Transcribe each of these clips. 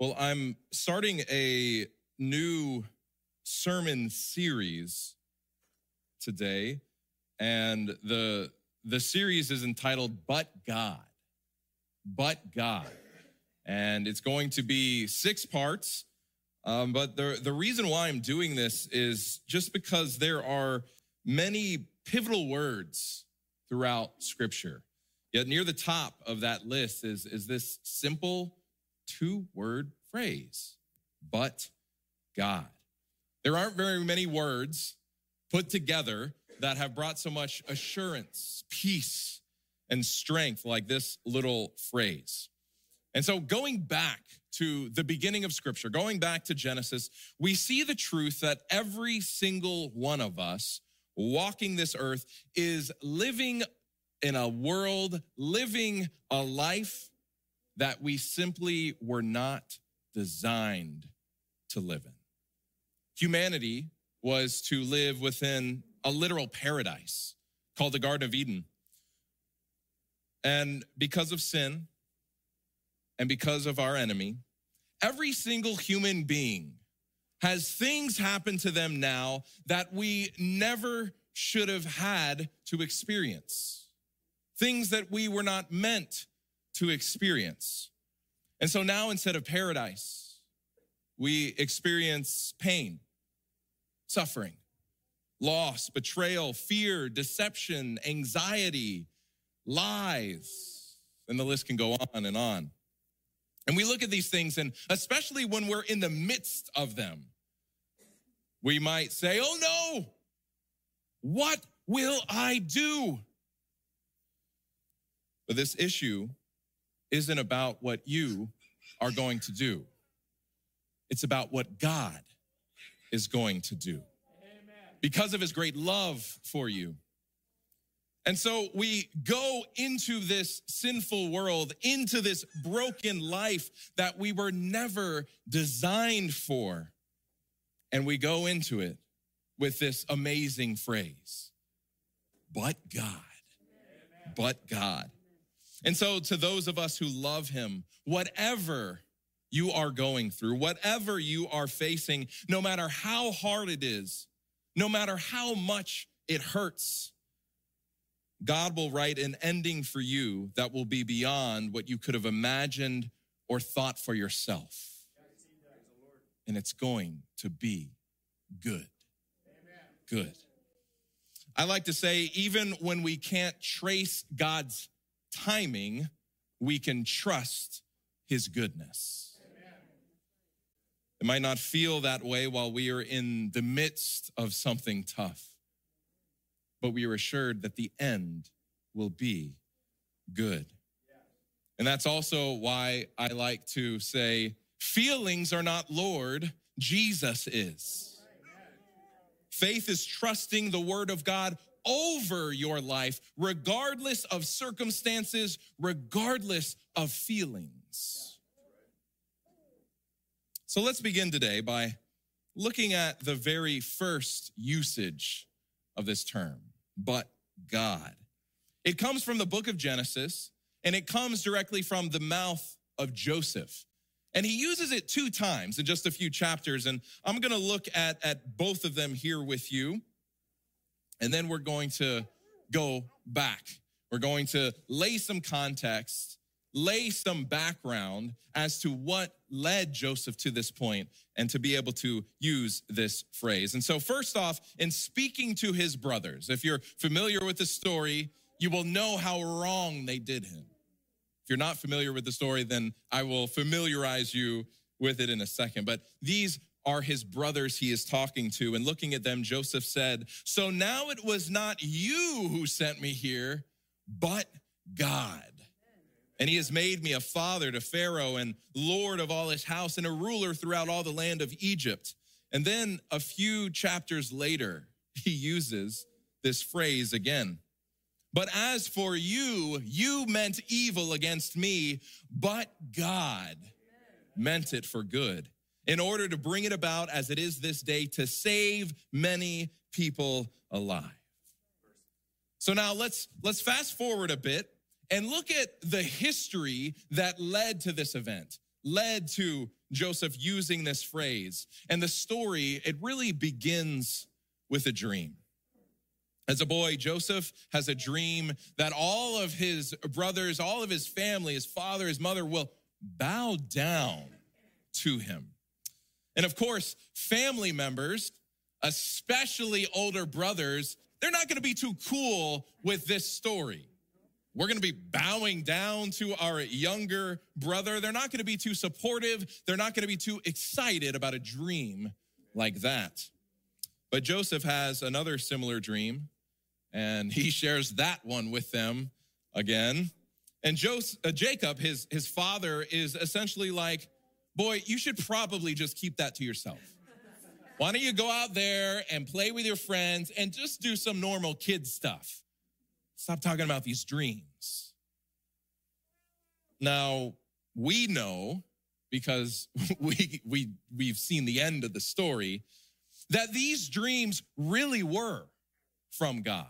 Well, I'm starting a new sermon series today, and the the series is entitled But God. But God. And it's going to be six parts. Um, but the, the reason why I'm doing this is just because there are many pivotal words throughout Scripture. Yet near the top of that list is, is this simple two word phrase, but God. There aren't very many words put together that have brought so much assurance, peace, and strength like this little phrase. And so, going back to the beginning of scripture, going back to Genesis, we see the truth that every single one of us walking this earth is living in a world, living a life that we simply were not designed to live in. Humanity was to live within a literal paradise called the Garden of Eden. And because of sin and because of our enemy, every single human being has things happen to them now that we never should have had to experience. Things that we were not meant to experience. And so now instead of paradise, we experience pain, suffering, loss, betrayal, fear, deception, anxiety, lies, and the list can go on and on. And we look at these things, and especially when we're in the midst of them, we might say, Oh no, what will I do? But this issue isn't about what you are going to do. It's about what God is going to do because of his great love for you. And so we go into this sinful world, into this broken life that we were never designed for. And we go into it with this amazing phrase, but God, but God. And so, to those of us who love him, whatever you are going through, whatever you are facing, no matter how hard it is, no matter how much it hurts, God will write an ending for you that will be beyond what you could have imagined or thought for yourself. And it's going to be good. Good. I like to say, even when we can't trace God's timing, we can trust his goodness. It might not feel that way while we are in the midst of something tough, but we are assured that the end will be good. And that's also why I like to say, feelings are not Lord, Jesus is. Faith is trusting the word of God over your life, regardless of circumstances, regardless of feelings. So let's begin today by looking at the very first usage of this term, but God. It comes from the book of Genesis and it comes directly from the mouth of Joseph. And he uses it two times in just a few chapters. And I'm going to look at, at both of them here with you. And then we're going to go back. We're going to lay some context, lay some background as to what led Joseph to this point and to be able to use this phrase. And so, first off, in speaking to his brothers, if you're familiar with the story, you will know how wrong they did him. If you're not familiar with the story, then I will familiarize you with it in a second. But these are his brothers he is talking to. And looking at them, Joseph said, So now it was not you who sent me here, but God. And he has made me a father to Pharaoh and Lord of all his house and a ruler throughout all the land of Egypt. And then a few chapters later, he uses this phrase again. But as for you, you meant evil against me, but God meant it for good in order to bring it about as it is this day to save many people alive. So now let's let's fast forward a bit and look at the history that led to this event. led to Joseph using this phrase. And the story, it really begins with a dream. As a boy, Joseph has a dream that all of his brothers, all of his family, his father, his mother will bow down to him. And of course, family members, especially older brothers, they're not going to be too cool with this story. We're going to be bowing down to our younger brother. They're not going to be too supportive. They're not going to be too excited about a dream like that. But Joseph has another similar dream, and he shares that one with them again. And Joseph, uh, Jacob, his, his father, is essentially like, Boy, you should probably just keep that to yourself. Why don't you go out there and play with your friends and just do some normal kid stuff? Stop talking about these dreams. Now, we know because we, we, we've seen the end of the story that these dreams really were from God.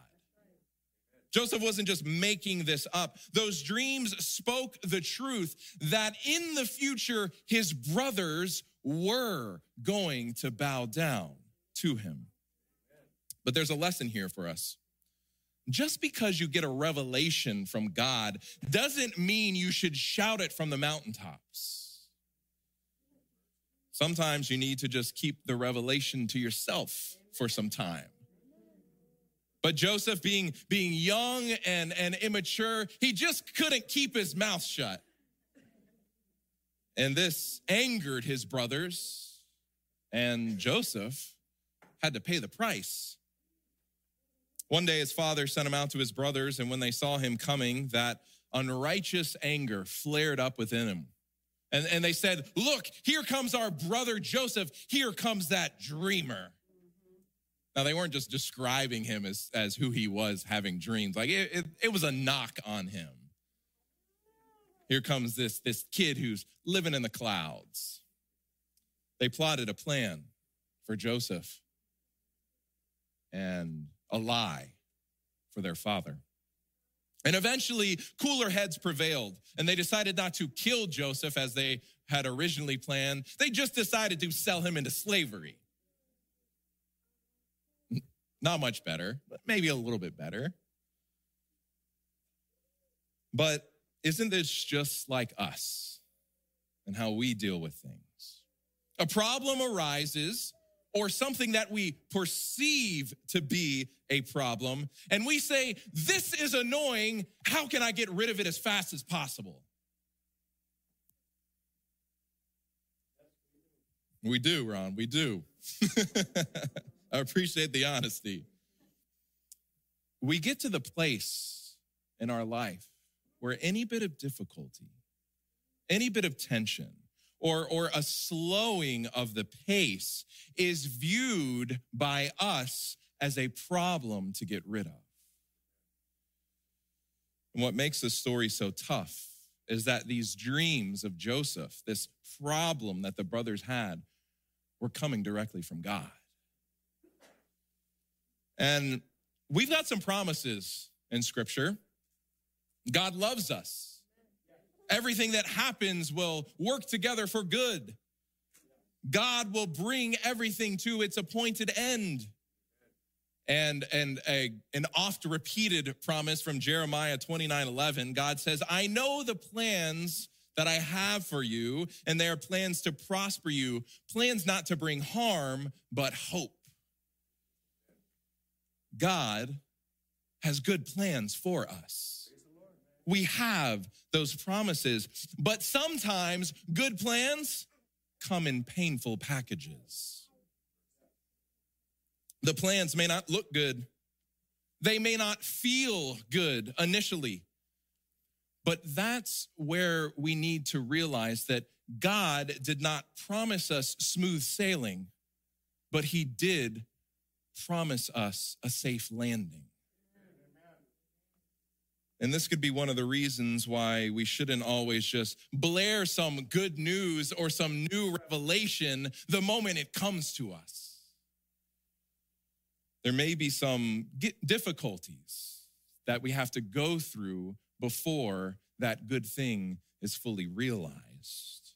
Joseph wasn't just making this up. Those dreams spoke the truth that in the future, his brothers were going to bow down to him. But there's a lesson here for us. Just because you get a revelation from God doesn't mean you should shout it from the mountaintops. Sometimes you need to just keep the revelation to yourself for some time. But Joseph, being, being young and, and immature, he just couldn't keep his mouth shut. And this angered his brothers, and Joseph had to pay the price. One day, his father sent him out to his brothers, and when they saw him coming, that unrighteous anger flared up within him. And, and they said, Look, here comes our brother Joseph. Here comes that dreamer. Now, they weren't just describing him as, as who he was having dreams. Like it, it, it was a knock on him. Here comes this, this kid who's living in the clouds. They plotted a plan for Joseph and a lie for their father. And eventually, cooler heads prevailed, and they decided not to kill Joseph as they had originally planned. They just decided to sell him into slavery. Not much better, but maybe a little bit better. But isn't this just like us and how we deal with things? A problem arises or something that we perceive to be a problem, and we say, This is annoying. How can I get rid of it as fast as possible? We do, Ron, we do. I appreciate the honesty. We get to the place in our life where any bit of difficulty, any bit of tension, or, or a slowing of the pace is viewed by us as a problem to get rid of. And what makes this story so tough is that these dreams of Joseph, this problem that the brothers had, were coming directly from God. And we've got some promises in scripture. God loves us. Everything that happens will work together for good. God will bring everything to its appointed end. And, and a, an oft repeated promise from Jeremiah 29 11, God says, I know the plans that I have for you, and they are plans to prosper you, plans not to bring harm, but hope. God has good plans for us. We have those promises, but sometimes good plans come in painful packages. The plans may not look good, they may not feel good initially, but that's where we need to realize that God did not promise us smooth sailing, but He did promise us a safe landing. And this could be one of the reasons why we shouldn't always just blare some good news or some new revelation the moment it comes to us. There may be some difficulties that we have to go through before that good thing is fully realized.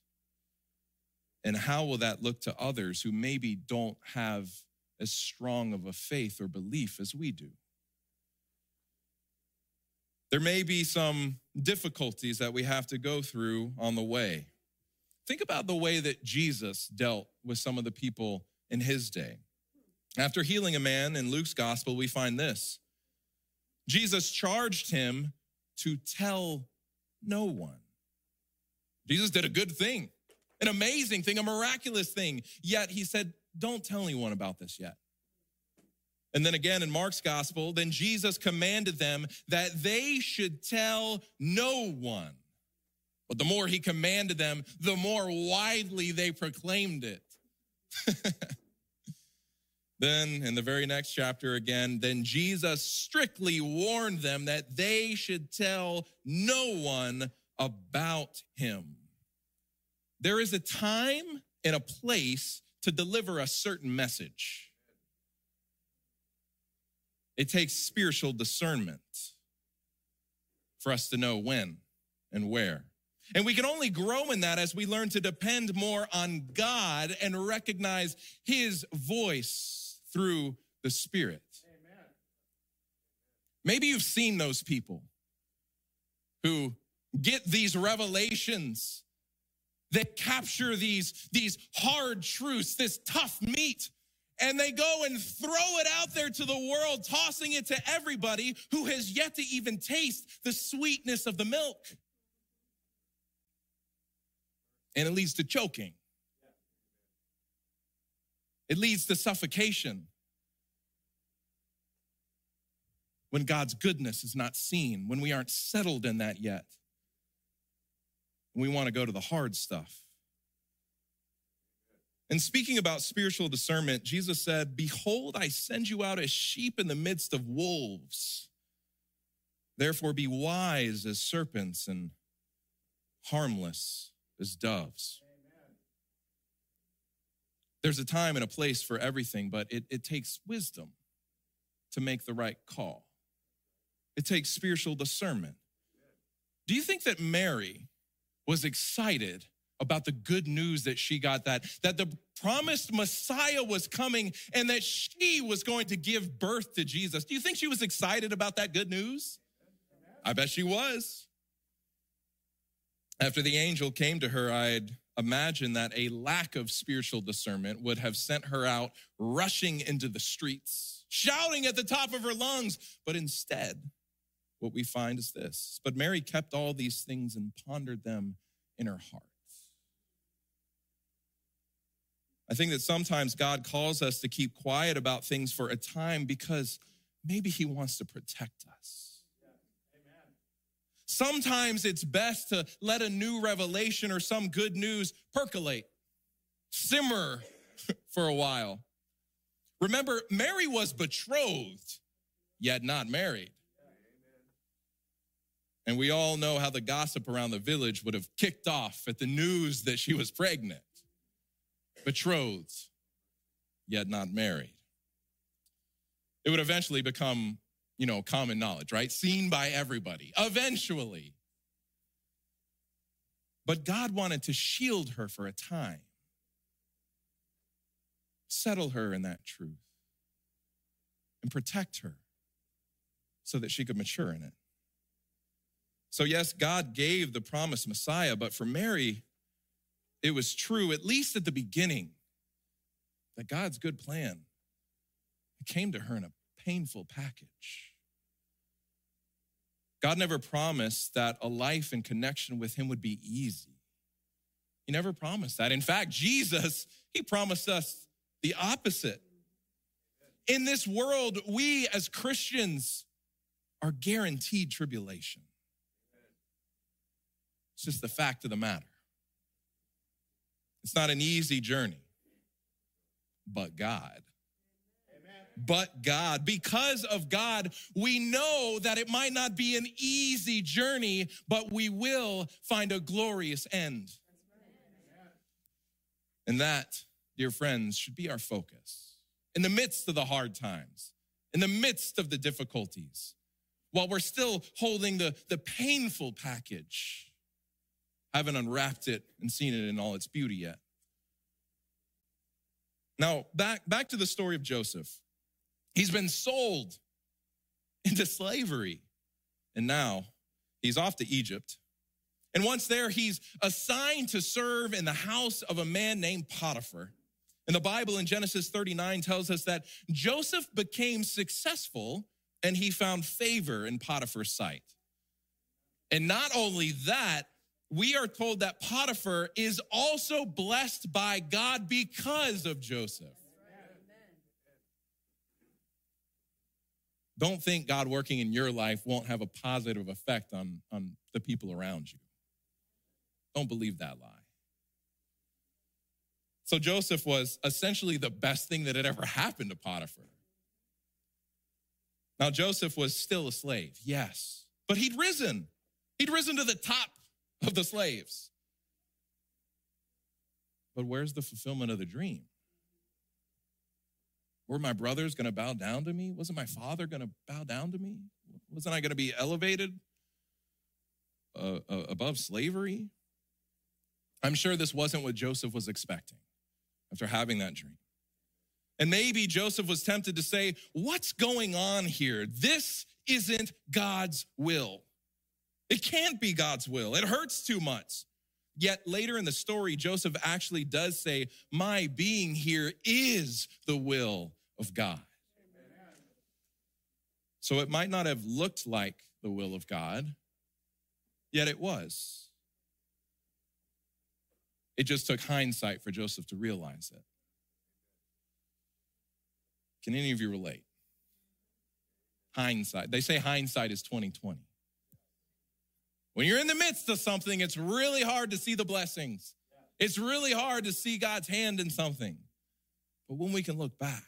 And how will that look to others who maybe don't have as strong of a faith or belief as we do? There may be some difficulties that we have to go through on the way. Think about the way that Jesus dealt with some of the people in his day. After healing a man in Luke's gospel, we find this Jesus charged him to tell no one. Jesus did a good thing, an amazing thing, a miraculous thing. Yet he said, Don't tell anyone about this yet. And then again in Mark's gospel, then Jesus commanded them that they should tell no one. But the more he commanded them, the more widely they proclaimed it. then in the very next chapter again, then Jesus strictly warned them that they should tell no one about him. There is a time and a place to deliver a certain message. It takes spiritual discernment for us to know when and where. And we can only grow in that as we learn to depend more on God and recognize his voice through the Spirit. Amen. Maybe you've seen those people who get these revelations that capture these, these hard truths, this tough meat and they go and throw it out there to the world, tossing it to everybody who has yet to even taste the sweetness of the milk. And it leads to choking. It leads to suffocation. When God's goodness is not seen, when we aren't settled in that yet. We want to go to the hard stuff. And speaking about spiritual discernment, Jesus said, Behold, I send you out as sheep in the midst of wolves. Therefore, be wise as serpents and harmless as doves. There's a time and a place for everything, but it, it takes wisdom to make the right call. It takes spiritual discernment. Do you think that Mary was excited about the good news that she got that that the promised Messiah was coming and that she was going to give birth to Jesus. Do you think she was excited about that good news? I bet she was. After the angel came to her, I'd imagine that a lack of spiritual discernment would have sent her out rushing into the streets, shouting at the top of her lungs. But instead, what we find is this. But Mary kept all these things and pondered them in her heart. I think that sometimes God calls us to keep quiet about things for a time because maybe He wants to protect us. Sometimes it's best to let a new revelation or some good news percolate, simmer for a while. Remember, Mary was betrothed, yet not married. And we all know how the gossip around the village would have kicked off at the news that she was pregnant betrothed, yet not married. It would eventually become, you know, common knowledge, right? Seen by everybody, eventually. But God wanted to shield her for a time, settle her in that truth, and protect her so that she could mature in it. So, yes, God gave the promised Messiah, but for Mary, it was true, at least at the beginning, that God's good plan it came to her in a painful package. God never promised that a life in connection with Him would be easy. He never promised that. In fact, Jesus, He promised us the opposite. In this world, we as Christians are guaranteed tribulation. It's just the fact of the matter. It's not an easy journey, but God. But God. Because of God, we know that it might not be an easy journey, but we will find a glorious end. And that, dear friends, should be our focus. In the midst of the hard times, in the midst of the difficulties, while we're still holding the, the painful package, haven't unwrapped it and seen it in all its beauty yet. Now, back, back to the story of Joseph. He's been sold into slavery, and now he's off to Egypt. And once there, he's assigned to serve in the house of a man named Potiphar. And the Bible in Genesis 39 tells us that Joseph became successful and he found favor in Potiphar's sight. And not only that, we are told that Potiphar is also blessed by God because of Joseph. Don't think God working in your life won't have a positive effect on, on the people around you. Don't believe that lie. So Joseph was essentially the best thing that had ever happened to Potiphar. Now, Joseph was still a slave, yes, but he'd risen. He'd risen to the top of the slaves. But where's the fulfillment of the dream? Were my brothers going to bow down to me? Wasn't my father going to bow down to me? Wasn't I going to be elevated uh, uh, above slavery? I'm sure this wasn't what Joseph was expecting after having that dream. And maybe Joseph was tempted to say, What's going on here? This isn't God's will. It can't be God's will. It hurts too much. Yet later in the story, Joseph actually does say, My being here is the will of God. So it might not have looked like the will of God, yet it was. It just took hindsight for Joseph to realize it. Can any of you relate? Hindsight. They say hindsight is 2020. When you're in the midst of something, it's really hard to see the blessings. It's really hard to see God's hand in something. But when we can look back,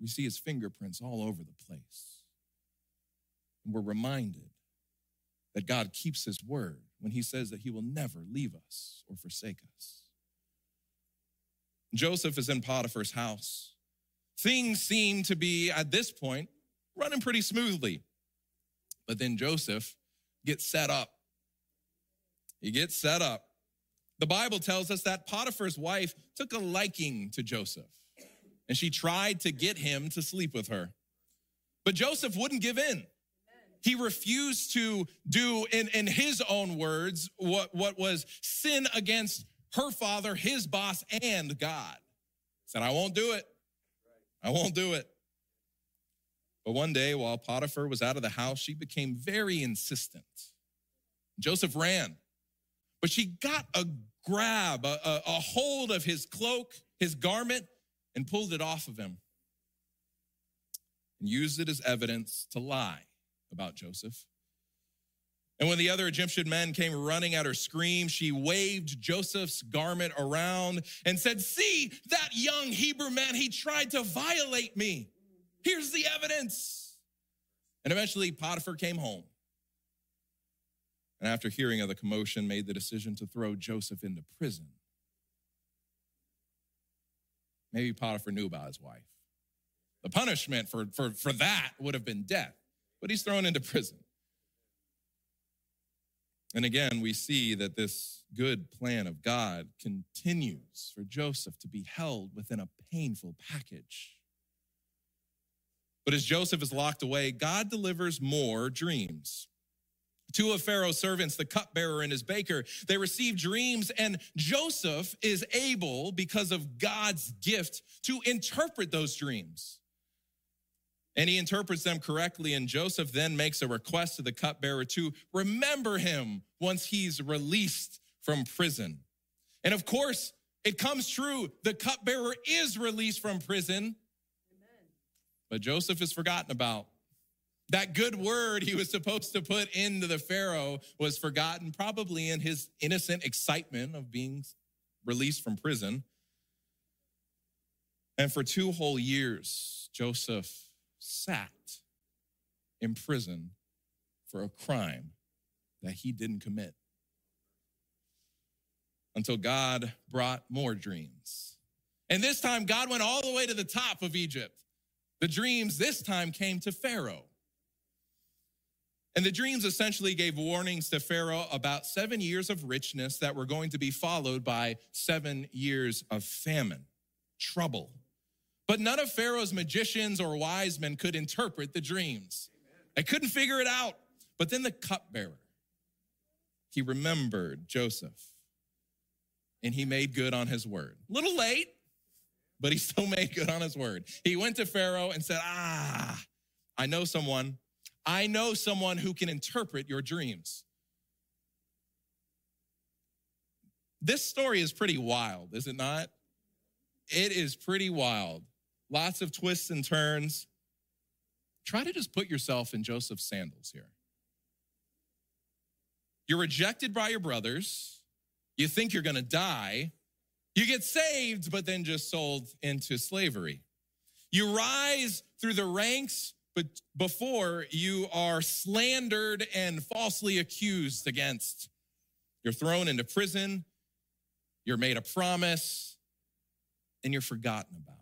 we see his fingerprints all over the place. And we're reminded that God keeps his word when he says that he will never leave us or forsake us. Joseph is in Potiphar's house. Things seem to be, at this point, running pretty smoothly. But then Joseph gets set up. He gets set up. The Bible tells us that Potiphar's wife took a liking to Joseph and she tried to get him to sleep with her. But Joseph wouldn't give in. He refused to do, in, in his own words, what, what was sin against her father, his boss, and God. He said, I won't do it. I won't do it. But one day, while Potiphar was out of the house, she became very insistent. Joseph ran, but she got a grab, a, a, a hold of his cloak, his garment, and pulled it off of him and used it as evidence to lie about Joseph. And when the other Egyptian men came running at her scream, she waved Joseph's garment around and said, See that young Hebrew man, he tried to violate me. Here's the evidence. And eventually Potiphar came home. And after hearing of the commotion, made the decision to throw Joseph into prison. Maybe Potiphar knew about his wife. The punishment for, for, for that would have been death, but he's thrown into prison. And again, we see that this good plan of God continues for Joseph to be held within a painful package. But as Joseph is locked away, God delivers more dreams. Two of Pharaoh's servants, the cupbearer and his baker, they receive dreams, and Joseph is able, because of God's gift, to interpret those dreams. And he interprets them correctly, and Joseph then makes a request to the cupbearer to remember him once he's released from prison. And of course, it comes true. The cupbearer is released from prison, but Joseph is forgotten about. That good word he was supposed to put into the Pharaoh was forgotten, probably in his innocent excitement of being released from prison. And for two whole years, Joseph sat in prison for a crime that he didn't commit until God brought more dreams. And this time, God went all the way to the top of Egypt. The dreams this time came to Pharaoh. And the dreams essentially gave warnings to Pharaoh about seven years of richness that were going to be followed by seven years of famine. trouble. But none of Pharaoh's magicians or wise men could interpret the dreams. They couldn't figure it out. But then the cupbearer, he remembered Joseph and he made good on his word. Little late, but he still made good on his word. He went to Pharaoh and said, Ah, I know someone. I know someone who can interpret your dreams. This story is pretty wild, is it not? It is pretty wild. Lots of twists and turns. Try to just put yourself in Joseph's sandals here. You're rejected by your brothers. You think you're going to die. You get saved, but then just sold into slavery. You rise through the ranks, but before you are slandered and falsely accused against. You're thrown into prison. You're made a promise and you're forgotten about.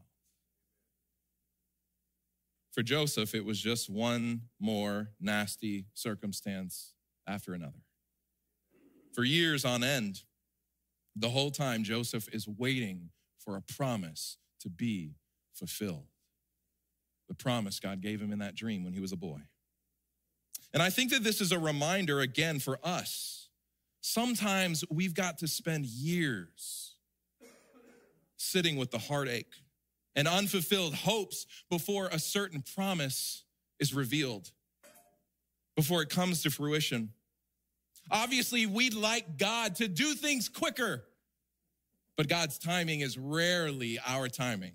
For Joseph, it was just one more nasty circumstance after another. For years on end, the whole time, Joseph is waiting for a promise to be fulfilled. The promise God gave him in that dream when he was a boy. And I think that this is a reminder again for us. Sometimes we've got to spend years sitting with the heartache and unfulfilled hopes before a certain promise is revealed, before it comes to fruition. Obviously, we'd like God to do things quicker, but God's timing is rarely our timing.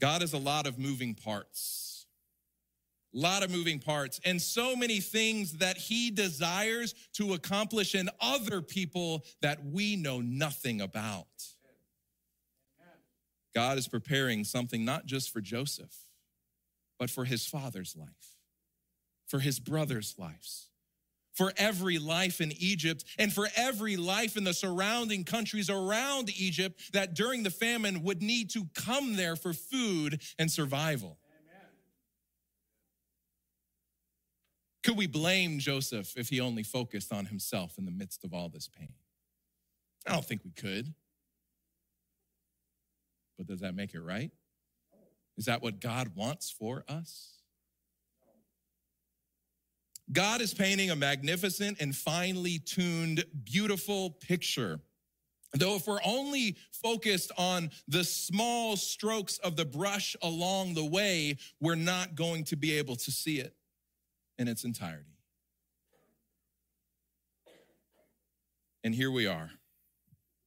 God has a lot of moving parts, a lot of moving parts, and so many things that He desires to accomplish in other people that we know nothing about. God is preparing something not just for Joseph, but for his father's life, for his brother's lives, for every life in Egypt, and for every life in the surrounding countries around Egypt that during the famine would need to come there for food and survival. Could we blame Joseph if he only focused on himself in the midst of all this pain? I don't think we could. But does that make it right? Is that what God wants for us? God is painting a magnificent and finely tuned, beautiful picture. Though, if we're only focused on the small strokes of the brush along the way, we're not going to be able to see it in its entirety. And here we are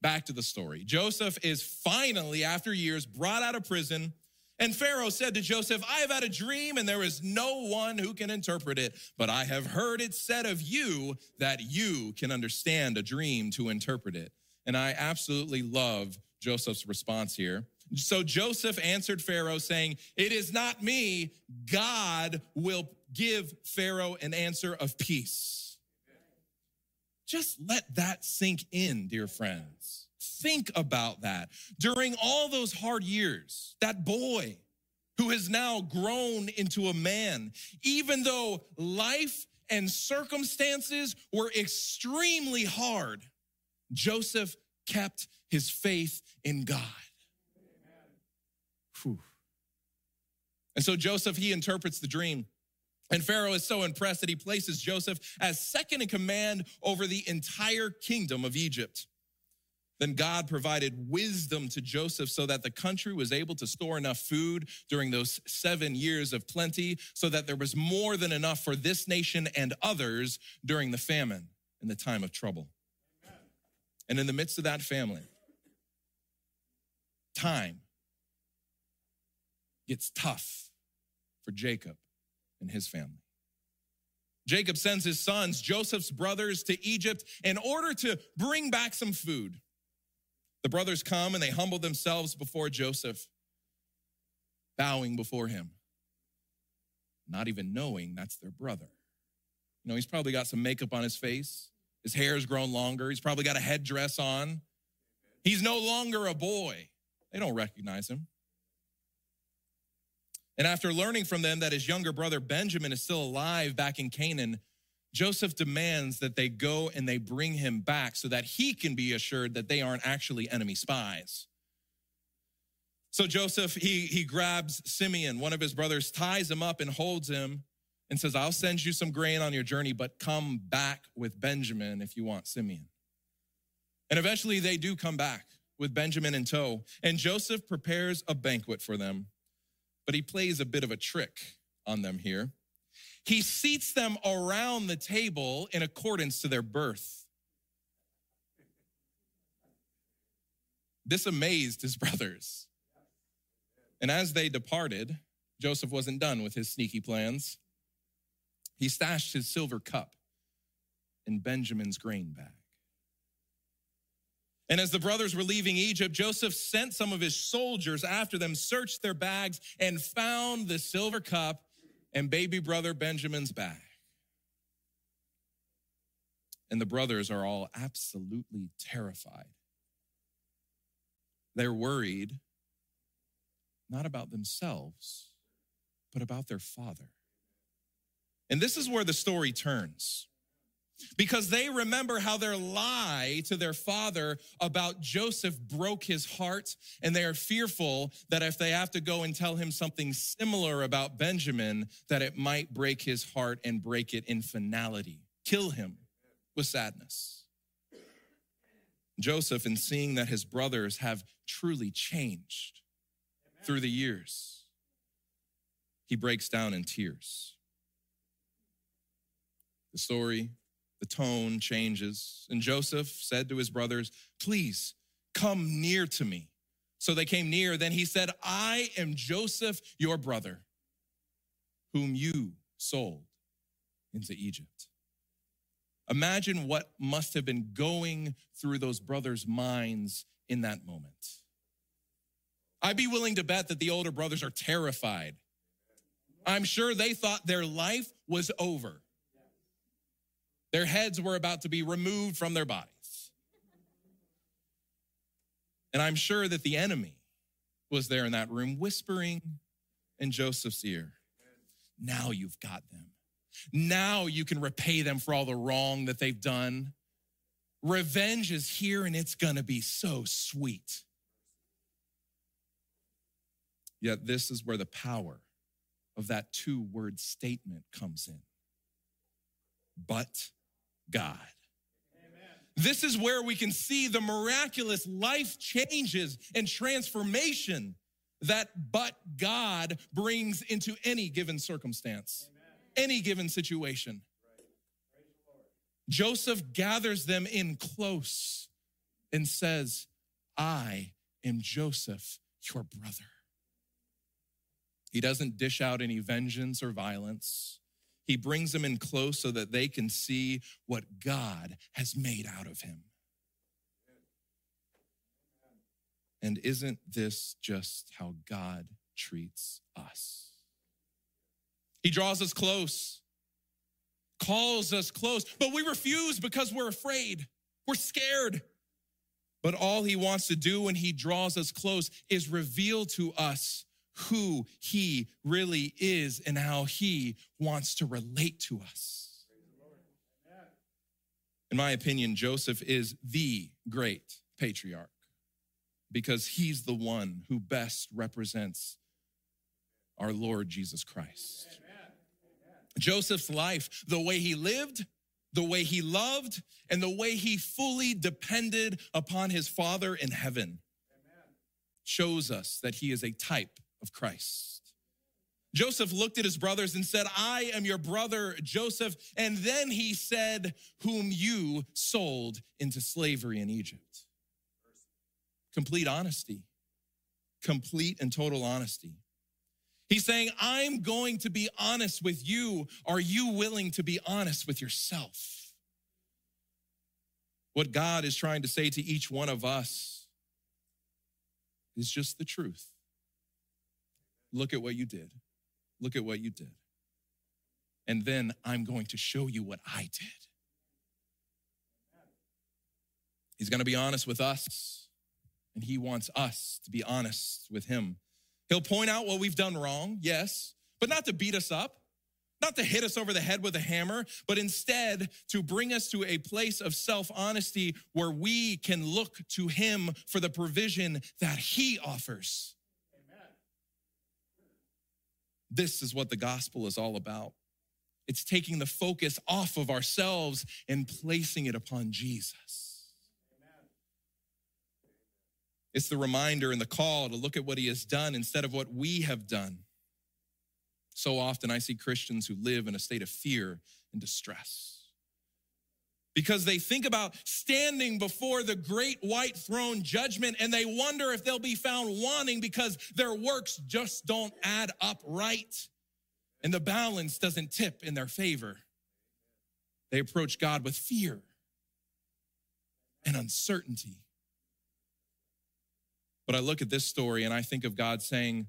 back to the story. Joseph is finally, after years, brought out of prison. And Pharaoh said to Joseph, I have had a dream and there is no one who can interpret it, but I have heard it said of you that you can understand a dream to interpret it. And I absolutely love Joseph's response here. So Joseph answered Pharaoh, saying, It is not me. God will give Pharaoh an answer of peace. Just let that sink in, dear friends. Think about that. During all those hard years, that boy who has now grown into a man, even though life and circumstances were extremely hard, Joseph kept his faith in God. Whew. And so Joseph, he interprets the dream. And Pharaoh is so impressed that he places Joseph as second in command over the entire kingdom of Egypt. Then God provided wisdom to Joseph so that the country was able to store enough food during those seven years of plenty, so that there was more than enough for this nation and others during the famine in the time of trouble. And in the midst of that family, time gets tough for Jacob and his family. Jacob sends his sons, Joseph's brothers, to Egypt in order to bring back some food. The brothers come and they humble themselves before Joseph, bowing before him, not even knowing that's their brother. You know, he's probably got some makeup on his face, his hair's grown longer, he's probably got a headdress on. He's no longer a boy. They don't recognize him. And after learning from them that his younger brother Benjamin is still alive back in Canaan, Joseph demands that they go and they bring him back so that he can be assured that they aren't actually enemy spies. So Joseph, he, he grabs Simeon, one of his brothers, ties him up and holds him and says, I'll send you some grain on your journey, but come back with Benjamin if you want Simeon. And eventually they do come back with Benjamin in tow. And Joseph prepares a banquet for them, but he plays a bit of a trick on them here. He seats them around the table in accordance to their birth. This amazed his brothers. And as they departed, Joseph wasn't done with his sneaky plans. He stashed his silver cup in Benjamin's grain bag. And as the brothers were leaving Egypt, Joseph sent some of his soldiers after them, searched their bags, and found the silver cup and baby brother Benjamin's back. And the brothers are all absolutely terrified. They're worried not about themselves, but about their father. And this is where the story turns because they remember how their lie to their father about Joseph broke his heart, and they are fearful that if they have to go and tell him something similar about Benjamin, that it might break his heart and break it in finality, kill him with sadness. Joseph, in seeing that his brothers have truly changed through the years, he breaks down in tears. The story the tone changes. And Joseph said to his brothers, Please come near to me. So they came near. Then he said, I am Joseph, your brother, whom you sold into Egypt. Imagine what must have been going through those brothers' minds in that moment. I'd be willing to bet that the older brothers are terrified. I'm sure they thought their life was over. Their heads were about to be removed from their bodies. And I'm sure that the enemy was there in that room whispering in Joseph's ear, Now you've got them. Now you can repay them for all the wrong that they've done. Revenge is here and it's gonna be so sweet. Yet, this is where the power of that two word statement comes in. But God. This is where we can see the miraculous life changes and transformation that but God brings into any given circumstance, Amen. any given situation. Joseph gathers them in close and says, I am Joseph, your brother. He doesn't dish out any vengeance or violence. He brings them in close so that they can see what God has made out of him. And isn't this just how God treats us? He draws us close, calls us close, but we refuse because we're afraid, we're scared. But all he wants to do when he draws us close is reveal to us who he really is and how he wants to relate to us. In my opinion, Joseph is the great patriarch because he's the one who best represents our Lord Jesus Christ. Joseph's life, the way he lived, the way he loved, and the way he fully depended upon his Father in heaven shows us that he is a type of Christ. Joseph looked at his brothers and said, I am your brother Joseph. And then he said, Whom you sold into slavery in Egypt. Complete honesty, complete and total honesty. He's saying, I'm going to be honest with you. Are you willing to be honest with yourself? What God is trying to say to each one of us is just the truth. Look at what you did. Look at what you did. And then I'm going to show you what I did. He's going to be honest with us, and he wants us to be honest with him. He'll point out what we've done wrong, yes, but not to beat us up, not to hit us over the head with a hammer, but instead to bring us to a place of self honesty where we can look to him for the provision that he offers This is what the gospel is all about. It's taking the focus off of ourselves and placing it upon Jesus. It's the reminder and the call to look at what he has done instead of what we have done. So often I see Christians who live in a state of fear and distress because they think about standing before the great white throne judgment and they wonder if they'll be found wanting because their works just don't add up right and the balance doesn't tip in their favor. They approach God with fear and uncertainty. But I look at this story and I think of God saying,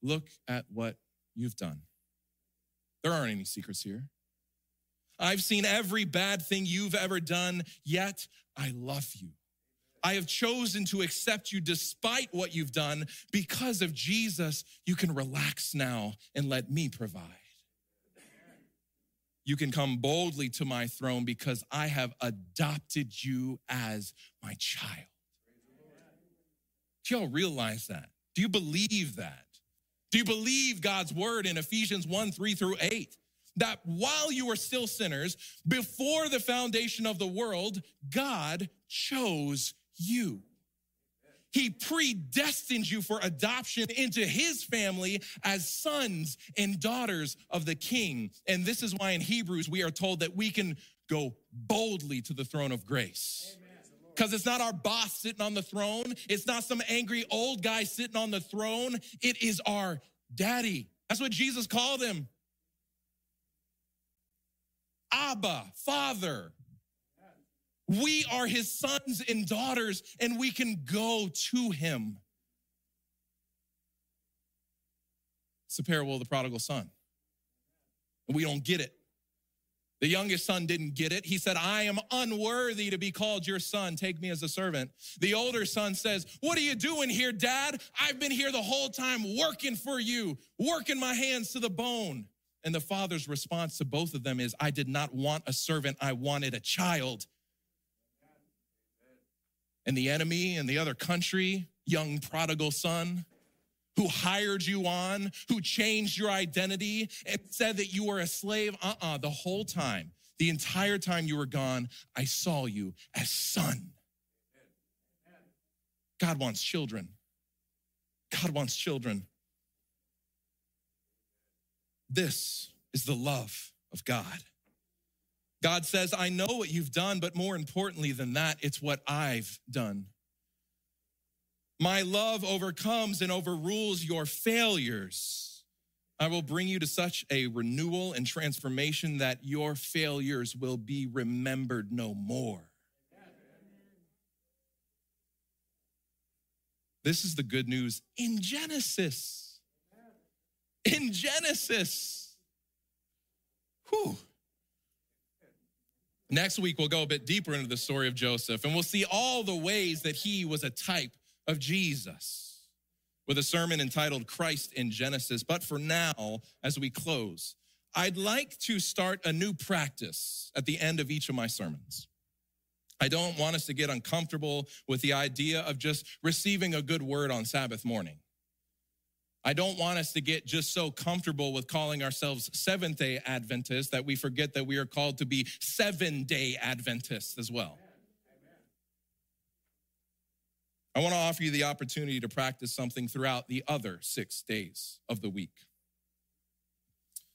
Look at what you've done. There aren't any secrets here. I've seen every bad thing you've ever done, yet I love you. I have chosen to accept you despite what you've done. Because of Jesus, you can relax now and let me provide. You can come boldly to my throne because I have adopted you as my child. Do y'all realize that? Do you believe that? Do you believe God's word in Ephesians 1 3 through 8? That while you were still sinners, before the foundation of the world, God chose you. He predestined you for adoption into his family as sons and daughters of the king. And this is why in Hebrews we are told that we can go boldly to the throne of grace. Because it's not our boss sitting on the throne, it's not some angry old guy sitting on the throne, it is our daddy. That's what Jesus called him. Abba, Father. We are his sons and daughters, and we can go to him. It's the parable of the prodigal son. And we don't get it. The youngest son didn't get it. He said, I am unworthy to be called your son. Take me as a servant. The older son says, What are you doing here, dad? I've been here the whole time working for you, working my hands to the bone. And the father's response to both of them is, I did not want a servant, I wanted a child and the enemy and the other country, young prodigal son, who hired you on, who changed your identity and said that you were a slave. Uh uh-uh, uh the whole time, the entire time you were gone, I saw you as son. God wants children. God wants children. This is the love of God. God says, I know what you've done, but more importantly than that, it's what I've done. My love overcomes and overrules your failures. I will bring you to such a renewal and transformation that your failures will be remembered no more. This is the good news in Genesis. In Genesis. Whew. Next week, we'll go a bit deeper into the story of Joseph and we'll see all the ways that he was a type of Jesus with a sermon entitled Christ in Genesis. But for now, as we close, I'd like to start a new practice at the end of each of my sermons. I don't want us to get uncomfortable with the idea of just receiving a good word on Sabbath morning. I don't want us to get just so comfortable with calling ourselves Seventh day Adventists that we forget that we are called to be seven day Adventists as well. I want to offer you the opportunity to practice something throughout the other six days of the week.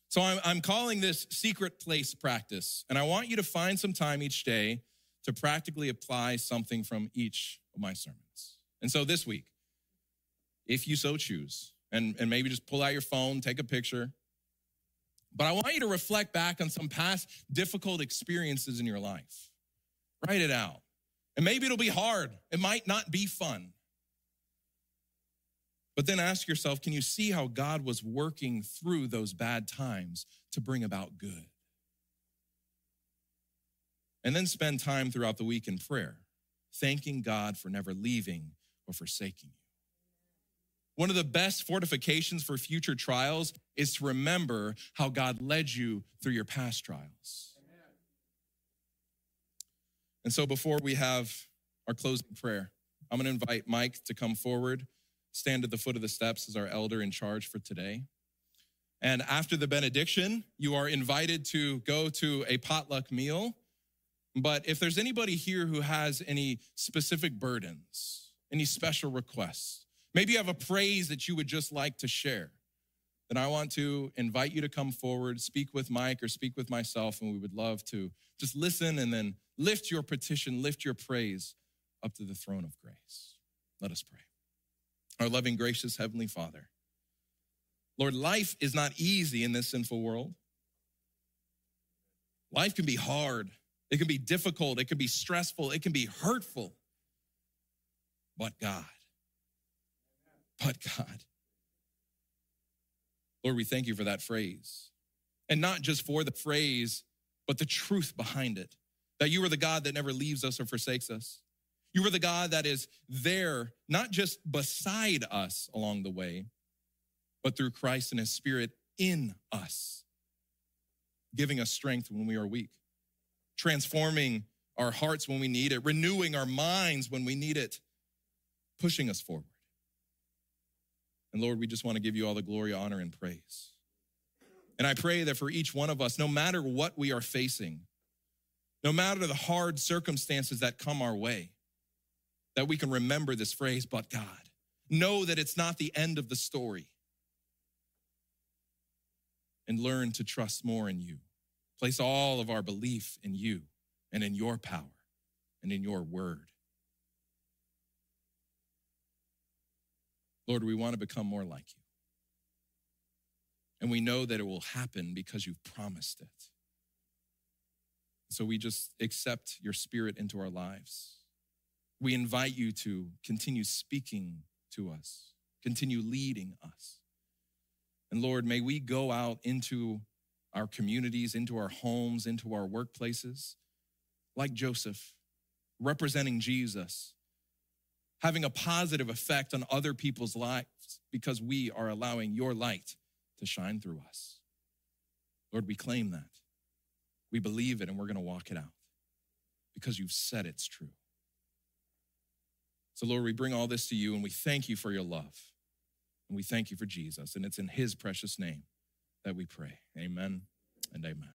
So I'm, I'm calling this secret place practice, and I want you to find some time each day to practically apply something from each of my sermons. And so this week, if you so choose, and, and maybe just pull out your phone, take a picture. But I want you to reflect back on some past difficult experiences in your life. Write it out. And maybe it'll be hard, it might not be fun. But then ask yourself can you see how God was working through those bad times to bring about good? And then spend time throughout the week in prayer, thanking God for never leaving or forsaking you. One of the best fortifications for future trials is to remember how God led you through your past trials. Amen. And so before we have our closing prayer, I'm going to invite Mike to come forward, stand at the foot of the steps as our elder in charge for today. And after the benediction, you are invited to go to a potluck meal. But if there's anybody here who has any specific burdens, any special requests, maybe you have a praise that you would just like to share, then I want to invite you to come forward, speak with Mike or speak with myself, and we would love to just listen and then lift your petition, lift your praise up to the throne of grace. Let us pray. Our loving, gracious Heavenly Father, Lord, life is not easy in this sinful world. Life can be hard, it can be difficult, it can be stressful, it can be hurtful. But God, but God. Lord, we thank you for that phrase. And not just for the phrase, but the truth behind it that you are the God that never leaves us or forsakes us. You are the God that is there, not just beside us along the way, but through Christ and his spirit in us, giving us strength when we are weak, transforming our hearts when we need it, renewing our minds when we need it, pushing us forward. And Lord, we just want to give you all the glory, honor, and praise. And I pray that for each one of us, no matter what we are facing, no matter the hard circumstances that come our way, that we can remember this phrase, but God. Know that it's not the end of the story. And learn to trust more in you. Place all of our belief in you and in your power and in your word. Lord, we want to become more like you. And we know that it will happen because you've promised it. So we just accept your spirit into our lives. We invite you to continue speaking to us, continue leading us. And Lord, may we go out into our communities, into our homes, into our workplaces, like Joseph, representing Jesus, having a positive effect on other people's lives because we are allowing your light to shine through us. Lord, we claim that. We believe it and we're going to walk it out because you've said it's true. So, Lord, we bring all this to you and we thank you for your love. And we thank you for Jesus. And it's in his precious name that we pray. Amen and amen.